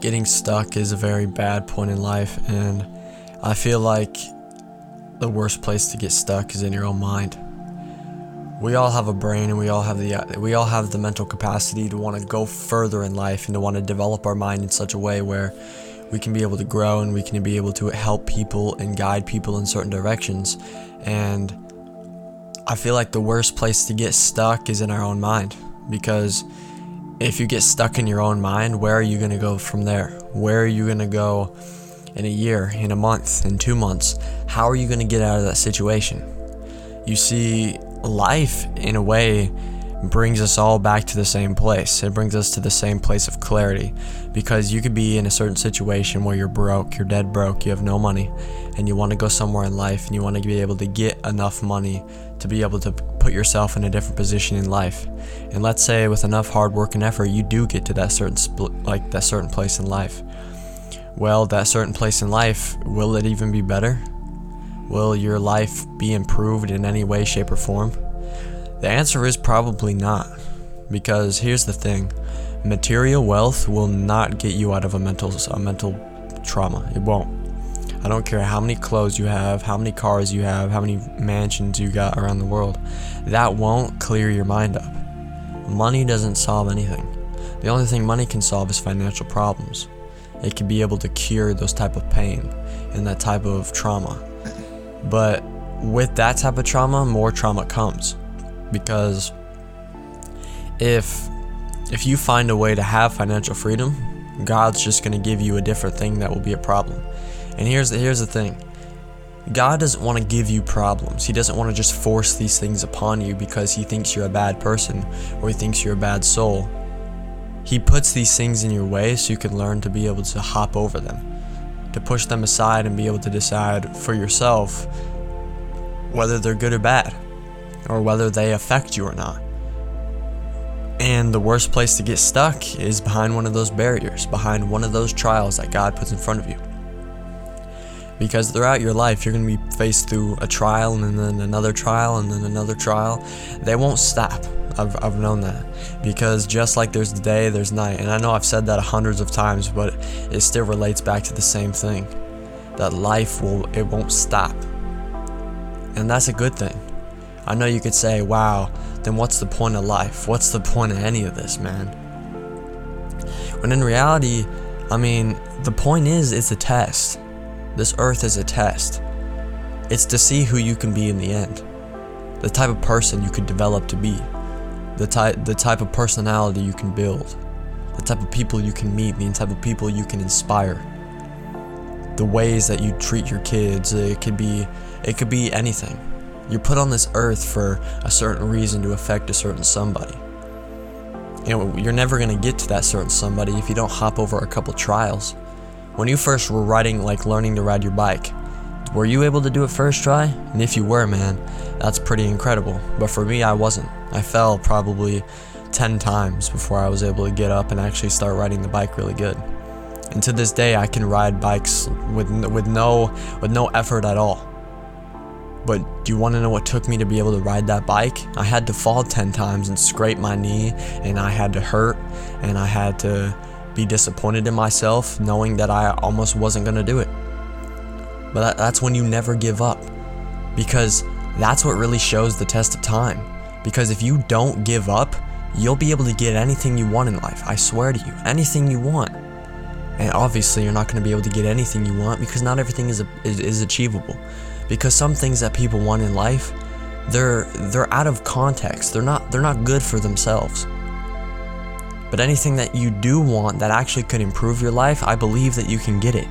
getting stuck is a very bad point in life, and I feel like the worst place to get stuck is in your own mind. We all have a brain and we all have the we all have the mental capacity to want to go further in life and to want to develop our mind in such a way where we can be able to grow and we can be able to help people and guide people in certain directions. And I feel like the worst place to get stuck is in our own mind because if you get stuck in your own mind, where are you going to go from there? Where are you going to go in a year, in a month, in two months? How are you going to get out of that situation? You see, life in a way brings us all back to the same place. It brings us to the same place of clarity because you could be in a certain situation where you're broke, you're dead broke, you have no money, and you want to go somewhere in life and you want to be able to get enough money to be able to put yourself in a different position in life. And let's say with enough hard work and effort, you do get to that certain like that certain place in life. Well, that certain place in life, will it even be better? Will your life be improved in any way, shape, or form? The answer is probably not. Because here's the thing material wealth will not get you out of a mental, a mental trauma. It won't. I don't care how many clothes you have, how many cars you have, how many mansions you got around the world. That won't clear your mind up. Money doesn't solve anything. The only thing money can solve is financial problems. It can be able to cure those type of pain and that type of trauma. But with that type of trauma, more trauma comes. Because if if you find a way to have financial freedom, God's just going to give you a different thing that will be a problem. And here's the, here's the thing. God doesn't want to give you problems. He doesn't want to just force these things upon you because he thinks you're a bad person or he thinks you're a bad soul. He puts these things in your way so you can learn to be able to hop over them, to push them aside and be able to decide for yourself whether they're good or bad, or whether they affect you or not. And the worst place to get stuck is behind one of those barriers, behind one of those trials that God puts in front of you because throughout your life you're going to be faced through a trial and then another trial and then another trial. They won't stop. I've, I've known that. Because just like there's day there's night. And i know i've said that hundreds of times but it still relates back to the same thing. That life will it won't stop. And that's a good thing. I know you could say wow then what's the point of life? What's the point of any of this man? When in reality i mean the point is it's a test this earth is a test. It's to see who you can be in the end. The type of person you could develop to be. The type the type of personality you can build. The type of people you can meet, the type of people you can inspire. The ways that you treat your kids, it could be it could be anything. You're put on this earth for a certain reason to affect a certain somebody. You know, you're never going to get to that certain somebody if you don't hop over a couple trials. When you first were riding, like learning to ride your bike, were you able to do it first try? And if you were, man, that's pretty incredible. But for me, I wasn't. I fell probably 10 times before I was able to get up and actually start riding the bike really good. And to this day, I can ride bikes with with no with no effort at all. But do you want to know what took me to be able to ride that bike? I had to fall 10 times and scrape my knee, and I had to hurt, and I had to be disappointed in myself knowing that I almost wasn't going to do it. But that, that's when you never give up because that's what really shows the test of time. Because if you don't give up, you'll be able to get anything you want in life. I swear to you, anything you want. And obviously, you're not going to be able to get anything you want because not everything is, is, is achievable. Because some things that people want in life, they're they're out of context. They're not they're not good for themselves. But anything that you do want that actually could improve your life, I believe that you can get it.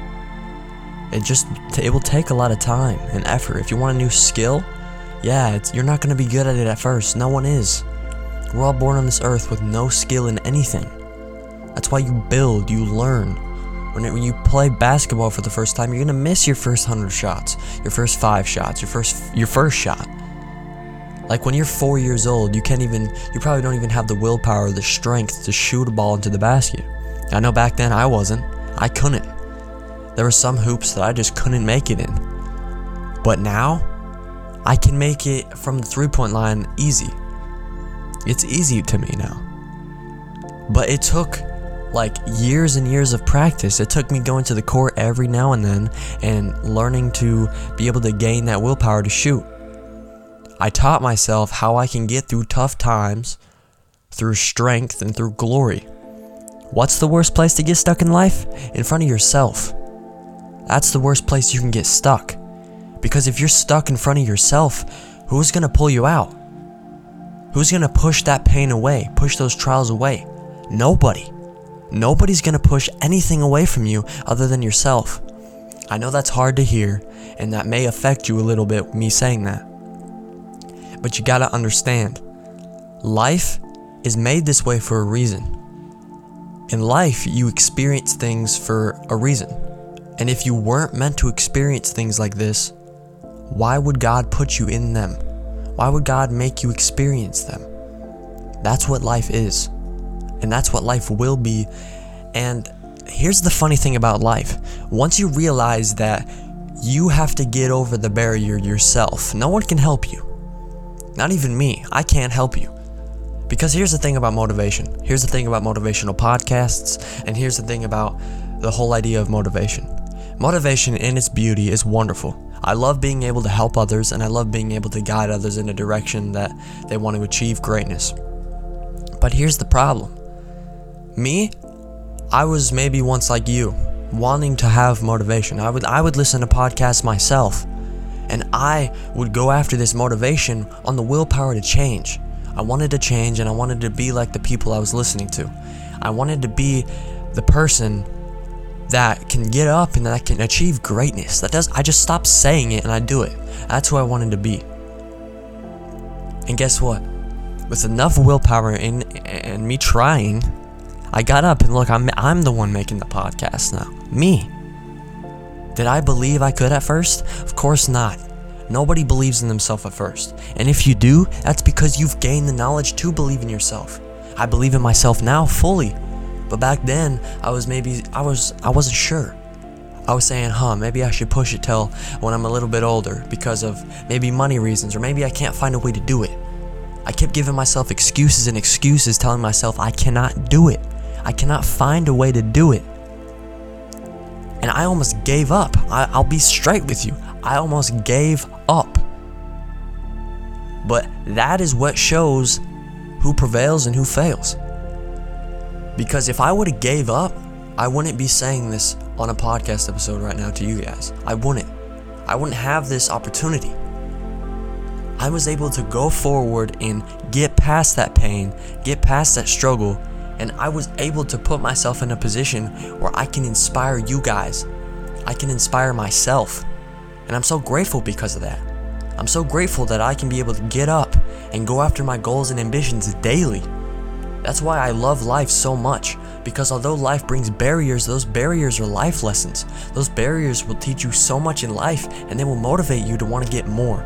It just it will take a lot of time and effort. If you want a new skill, yeah, you're not going to be good at it at first. No one is. We're all born on this earth with no skill in anything. That's why you build, you learn. When, it, when you play basketball for the first time, you're gonna miss your first hundred shots, your first five shots, your first your first shot. Like when you're four years old, you can't even, you probably don't even have the willpower or the strength to shoot a ball into the basket. I know back then I wasn't. I couldn't. There were some hoops that I just couldn't make it in. But now, I can make it from the three point line easy. It's easy to me now. But it took like years and years of practice. It took me going to the court every now and then and learning to be able to gain that willpower to shoot. I taught myself how I can get through tough times through strength and through glory. What's the worst place to get stuck in life? In front of yourself. That's the worst place you can get stuck. Because if you're stuck in front of yourself, who's going to pull you out? Who's going to push that pain away, push those trials away? Nobody. Nobody's going to push anything away from you other than yourself. I know that's hard to hear, and that may affect you a little bit, me saying that. But you gotta understand life is made this way for a reason. In life, you experience things for a reason. And if you weren't meant to experience things like this, why would God put you in them? Why would God make you experience them? That's what life is. And that's what life will be. And here's the funny thing about life once you realize that you have to get over the barrier yourself, no one can help you. Not even me. I can't help you. Because here's the thing about motivation. Here's the thing about motivational podcasts, and here's the thing about the whole idea of motivation. Motivation in its beauty is wonderful. I love being able to help others, and I love being able to guide others in a direction that they want to achieve greatness. But here's the problem me, I was maybe once like you, wanting to have motivation. I would, I would listen to podcasts myself, and I would go after this motivation on the willpower to change. I wanted to change and I wanted to be like the people I was listening to. I wanted to be the person that can get up and that can achieve greatness. That does I just stopped saying it and I do it. That's who I wanted to be. And guess what? With enough willpower and and me trying, I got up and look, I'm I'm the one making the podcast now. Me. Did I believe I could at first? Of course not. Nobody believes in themselves at first. And if you do, that's because you've gained the knowledge to believe in yourself. I believe in myself now fully. But back then, I was maybe I was I wasn't sure. I was saying, "Huh, maybe I should push it till when I'm a little bit older because of maybe money reasons or maybe I can't find a way to do it." I kept giving myself excuses and excuses telling myself I cannot do it. I cannot find a way to do it. And I almost gave up. I, will be straight with you. I almost gave up. But that is what shows who prevails and who fails. Because if I would have gave up, I wouldn't be saying this on a podcast episode right now to you guys. I wouldn't. I wouldn't have this opportunity. I was able to go forward and get past that pain, get past that struggle, and I was able to put myself in a position where I can inspire you guys. I can inspire myself. And I'm so grateful because of that. I'm so grateful that I can be able to get up and go after my goals and ambitions daily. That's why I love life so much, because although life brings barriers, those barriers are life lessons. Those barriers will teach you so much in life and they will motivate you to want to get more,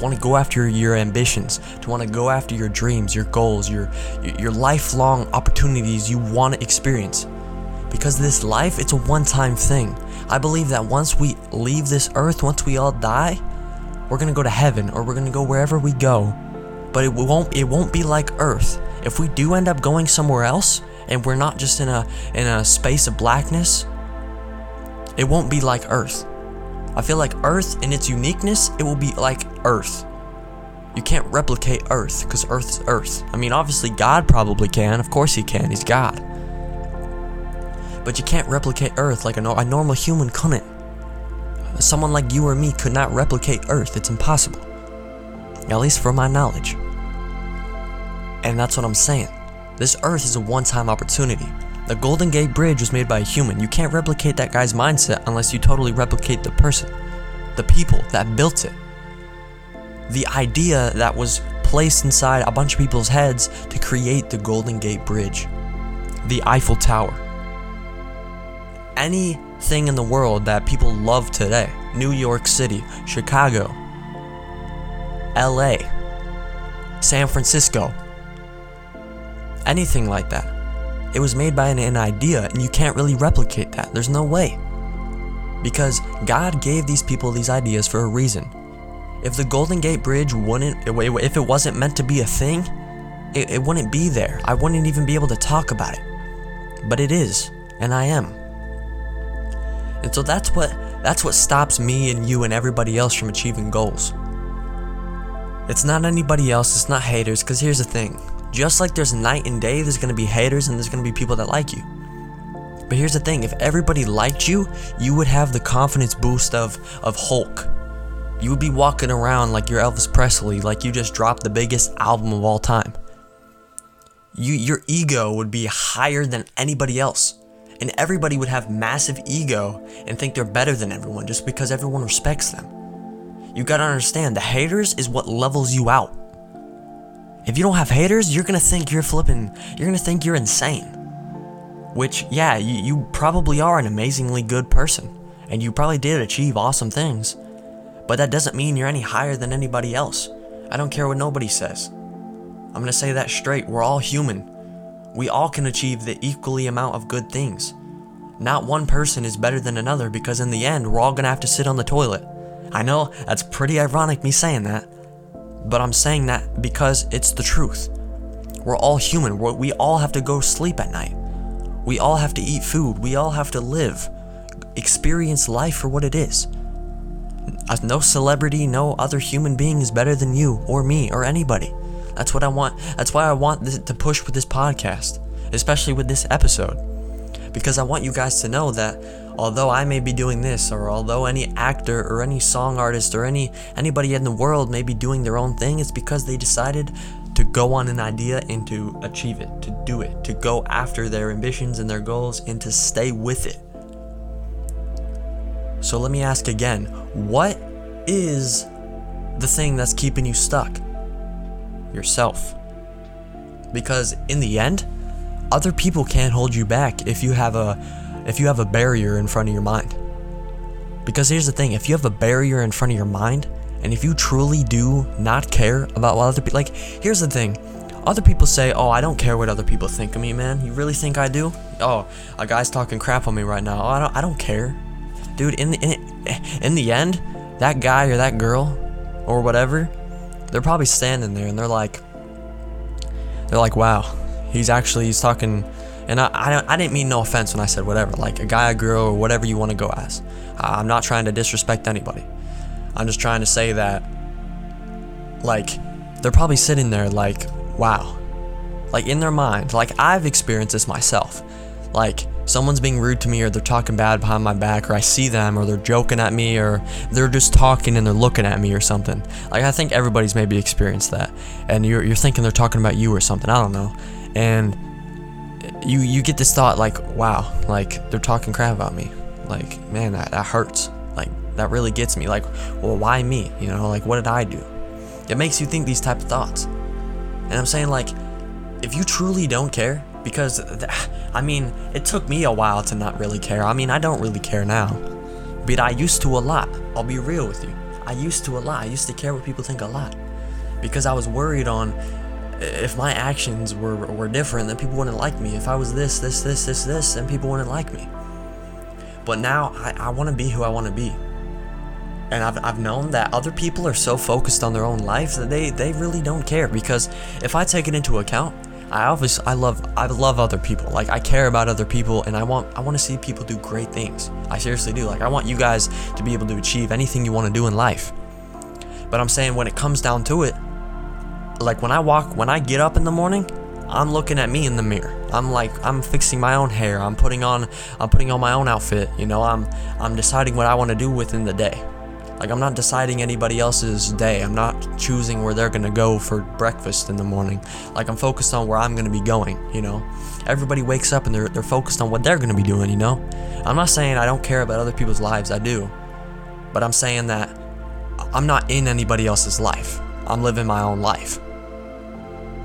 to want to go after your ambitions, to want to go after your dreams, your goals, your, your lifelong opportunities you want to experience. Because this life, it's a one time thing. I believe that once we leave this earth, once we all die, we're gonna go to heaven or we're gonna go wherever we go. But it won't it won't be like Earth. If we do end up going somewhere else and we're not just in a in a space of blackness, it won't be like Earth. I feel like Earth in its uniqueness, it will be like Earth. You can't replicate Earth because Earth is Earth. I mean, obviously, God probably can. Of course, He can. He's God. But you can't replicate Earth like a, a normal human couldn't. Someone like you or me could not replicate Earth. It's impossible. At least from my knowledge. And that's what I'm saying. This Earth is a one time opportunity. The Golden Gate Bridge was made by a human. You can't replicate that guy's mindset unless you totally replicate the person, the people that built it. The idea that was placed inside a bunch of people's heads to create the Golden Gate Bridge, the Eiffel Tower. Anything in the world that people love today New York City, Chicago, LA, San Francisco, anything like that. It was made by an, an, idea, and you can't really replicate that. There's no way. Because God gave these people these ideas for a reason. If the Golden Gate Bridge wouldn't, if it wasn't meant to be a thing, it, it wouldn't be there. I wouldn't even be able to talk about it. but it is, and I am. And so that's what that's what stops me and you and everybody else from achieving goals. It's not anybody else, it's not haters, because here's the thing. Just like there's night and day, there's gonna be haters and there's gonna be people that like you. But here's the thing, if everybody liked you, you would have the confidence boost of of Hulk. You would be walking around like you're Elvis Presley, like you just dropped the biggest album of all time. You your ego would be higher than anybody else. And everybody would have massive ego and think they're better than everyone just because everyone respects them. You gotta understand, the haters is what levels you out. If you don't have haters, you're gonna think you're flipping, you're gonna think you're insane. Which, yeah, you, you probably are an amazingly good person, and you probably did achieve awesome things. But that doesn't mean you're any higher than anybody else. I don't care what nobody says. I'm gonna say that straight. We're all human. We all can achieve the equally amount of good things. Not one person is better than another because in the end, we're all gonna have to sit on the toilet. I know that's pretty ironic me saying that, but I'm saying that because it's the truth. We're all human. We're, we all have to go sleep at night. We all have to eat food. We all have to live, experience life for what it is. Uh, No celebrity, no other human being is better than you or me or anybody. That's what I want. That's why I want this, to push with this podcast, especially with this episode. Because I want you guys to know that although I may be doing this, or although any actor or any song artist or any anybody in the world may be doing their own thing, it's because they decided to go on an idea and to achieve it, to do it, to go after their ambitions and their goals and to stay with it. So let me ask again, what is the thing that's keeping you stuck? Yourself. Because in the end, other people can't hold you back if you have a if you have a barrier in front of your mind. Because here's the thing, if you have a barrier in front of your mind and if you truly do not care about what other people like here's the thing. Other people say, "Oh, I don't care what other people think of me, man." You really think I do? Oh, a guy's talking crap on me right now. Oh, I don't I don't care. Dude, in the in, in the end, that guy or that girl or whatever, they're probably standing there and they're like they're like, "Wow, he's actually he's talking and I, I, I didn't mean no offense when I said whatever like a guy a girl or whatever you want to go as. I'm not trying to disrespect anybody. I'm just trying to say that like they're probably sitting there like wow. Like in their mind like i've experienced this myself. Like someone's being rude to me or they're talking bad behind my back or i see them or they're joking at me or they're just talking and they're looking at me or something. Like i think everybody's maybe experienced that. And you're, you're thinking they're talking about you or something i don't know. And you you get this thought like wow like they're talking crap about me. Like man that, that hurts. Like that really gets me. Like well why me? You know like what did i do? It makes you think these type of thoughts. And i'm saying like if you truly don't care because th- i mean it took me a while to not really care. I mean i don't really care now. But i used to a lot. I'll be real with you. I used to a lot. I used to care what people think a lot. Because i was worried on if my actions were, were different, then people wouldn't like me. If I was this, this, this, this, this, then people wouldn't like me. But now I, I want to be who I want to be. And I've, I've known that other people are so focused on their own life that they, they really don't care. Because if I take it into account, I obviously I love I love other people. Like I care about other people and I want I want to see people do great things. I seriously do. Like I want you guys to be able to achieve anything you want to do in life. But I'm saying when it comes down to it, like when I walk, when I get up in the morning, I'm looking at me in the mirror. I'm like I'm fixing my own hair. I'm putting on I'm putting on my own outfit, you know. I'm I'm deciding what I want to do within the day. Like I'm not deciding anybody else's day. I'm not choosing where they're going to go for breakfast in the morning. Like I'm focused on where I'm going to be going, you know. Everybody wakes up and they're they're focused on what they're going to be doing, you know. I'm not saying I don't care about other people's lives. I do. But I'm saying that I'm not in anybody else's life. I'm living my own life.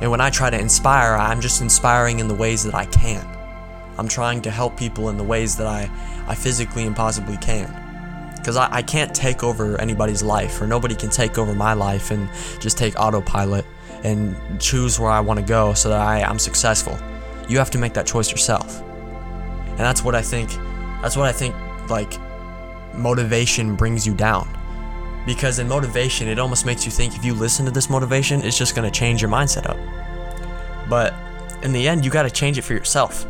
And when I try to inspire, I'm just inspiring in the ways that I can. I'm trying to help people in the ways that I, I physically and possibly can. Because I, I can't take over anybody's life, or nobody can take over my life and just take autopilot and choose where I want to go so that I, I'm successful. You have to make that choice yourself. And that's what I think, that's what I think, like, motivation brings you down because in motivation it almost makes you think if you listen to this motivation it's just going to change your mindset up but in the end you got to change it for yourself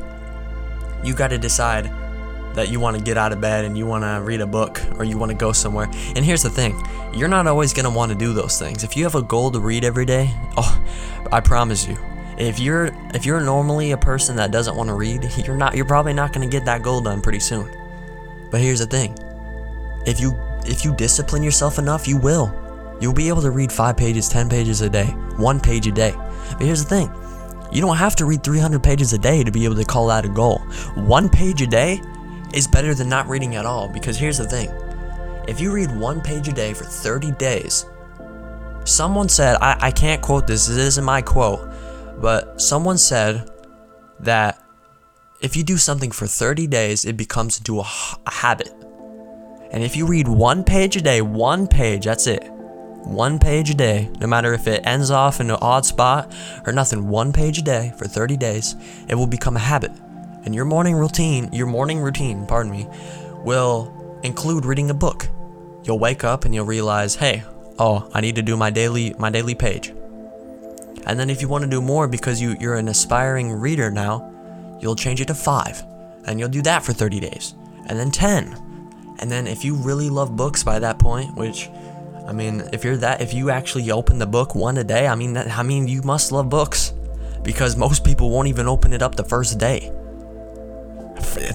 you got to decide that you want to get out of bed and you want to read a book or you want to go somewhere. And here's the thing you're not always going to want to do those things. If you have a goal to read every day, oh, I promise you. If you're if you're normally a person that doesn't want to read, you're not you're probably not going to get that goal done pretty soon. But here's the thing. If you if you discipline yourself enough, you will. You'll be able to read 5 pages, 10 pages a day, 1 page a day. But here's the thing. You don't have to read 300 pages a day to be able to call that a goal. 1 page a day is better than not reading at all because here's the thing if you read one page a day for 30 days, someone said, I, I can't quote this, this isn't my quote, but someone said that if you do something for 30 days, it becomes into a, a habit. And if you read one page a day, one page, that's it. One page a day, no matter if it ends off in an odd spot or nothing, one page a day for 30 days, it will become a habit. And your morning routine, your morning routine, pardon me, will include reading a book. You'll wake up and you'll realize, "Hey, oh, I need to do my daily my daily page." And then if you want to do more because you you're an aspiring reader now, you'll change it to 5 and you'll do that for 30 days. And then 10. And then if you really love books by that point, which I mean, if you're that if you actually open the book one a day, I mean that I mean you must love books because most people won't even open it up the first day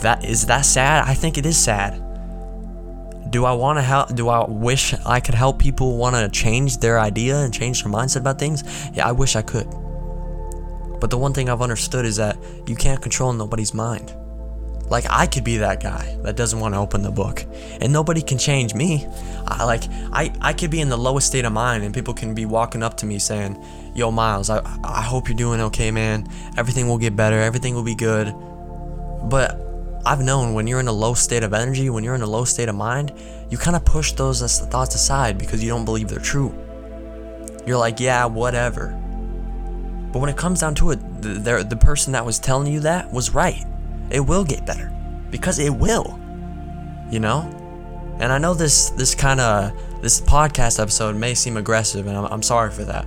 that is that sad? I think it is sad. Do I want to help? Do I wish I could help people want to change their idea and change their mindset about things? Yeah, I wish I could. But the one thing I've understood is that you can't control nobody's mind. Like I could be that guy that doesn't want to open the book, and nobody can change me. I like I I could be in the lowest state of mind, and people can be walking up to me saying, "Yo, Miles, I I hope you're doing okay, man. Everything will get better. Everything will be good." But I've known when you're in a low state of energy, when you're in a low state of mind, you kind of push those thoughts aside because you don't believe they're true. You're like, yeah, whatever. But when it comes down to it, the, the person that was telling you that was right. It will get better because it will. You know? And I know this this kind of this podcast episode may seem aggressive and I'm, I'm sorry for that.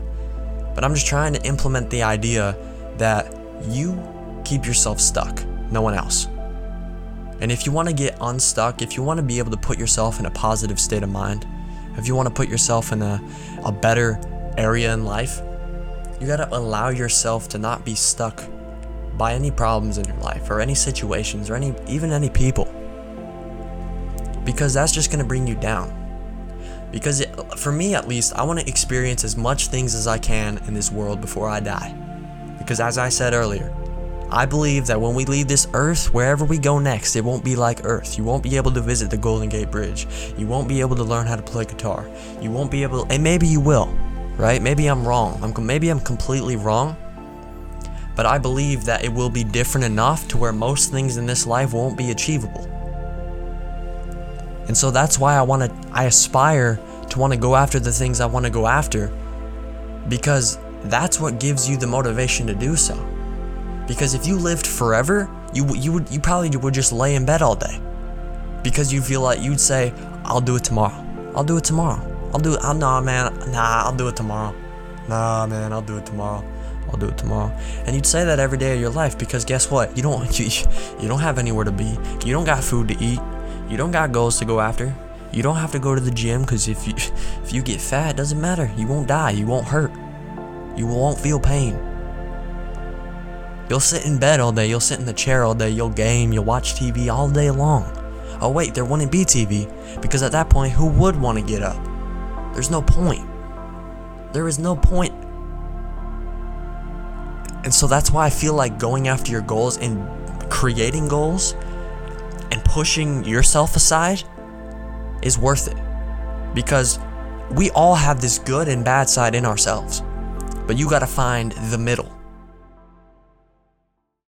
But I'm just trying to implement the idea that you keep yourself stuck, no one else. And if you want to get unstuck, if you want to be able to put yourself in a positive state of mind, if you want to put yourself in a, a better area in life, you got to allow yourself to not be stuck by any problems in your life or any situations or any even any people. Because that's just going to bring you down. Because it, for me at least, I want to experience as much things as I can in this world before I die. Because as I said earlier, I believe that when we leave this earth, wherever we go next, it won't be like earth. You won't be able to visit the Golden Gate Bridge. You won't be able to learn how to play guitar. You won't be able, and maybe you will, right? Maybe I'm wrong. I'm, maybe I'm completely wrong. But I believe that it will be different enough to where most things in this life won't be achievable. And so that's why I want to, I aspire to want to go after the things I want to go after because that's what gives you the motivation to do so. Because if you lived forever, you you would you probably would just lay in bed all day. Because you feel like you'd say, "I'll do it tomorrow. I'll do it tomorrow. I'll do it. Oh, nah, man. Nah, I'll do it tomorrow. Nah, man. I'll do it tomorrow. I'll do it tomorrow." And you'd say that every day of your life because guess what? You don't you, you don't have anywhere to be. You don't got food to eat. You don't got goals to go after. You don't have to go to the gym because if you if you get fat, it doesn't matter. You won't die. You won't hurt. You won't feel pain. You'll sit in bed all day, you'll sit in the chair all day, you'll game, you'll watch TV all day long. Oh wait, there wouldn't be TV, because at that point, who would want to get up? There's no point. There is no point. And so that's why I feel like going after your goals and creating goals and pushing yourself aside is worth it. Because we all have this good and bad side in ourselves. But you gotta find the middle.